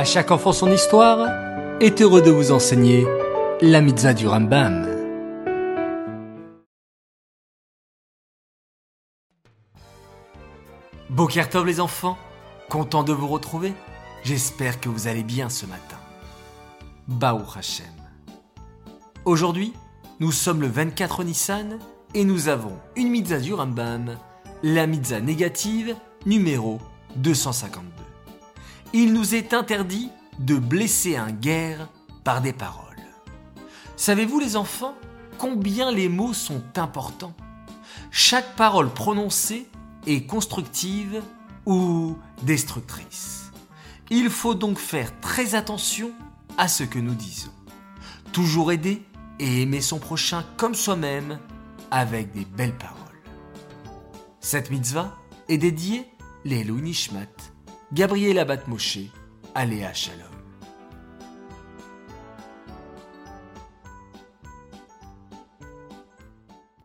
À chaque enfant son histoire est heureux de vous enseigner la mitzvah du Rambam. Bokertov les enfants, content de vous retrouver. J'espère que vous allez bien ce matin. Baou Hashem. Aujourd'hui, nous sommes le 24 Nissan et nous avons une mitzvah du Rambam, la mitzvah négative numéro 252. Il nous est interdit de blesser un guerre par des paroles. Savez-vous les enfants combien les mots sont importants? Chaque parole prononcée est constructive ou destructrice. Il faut donc faire très attention à ce que nous disons. Toujours aider et aimer son prochain comme soi-même avec des belles paroles. Cette mitzvah est dédiée les Nishmat, Gabriel Abat Moshe, Aléa Shalom.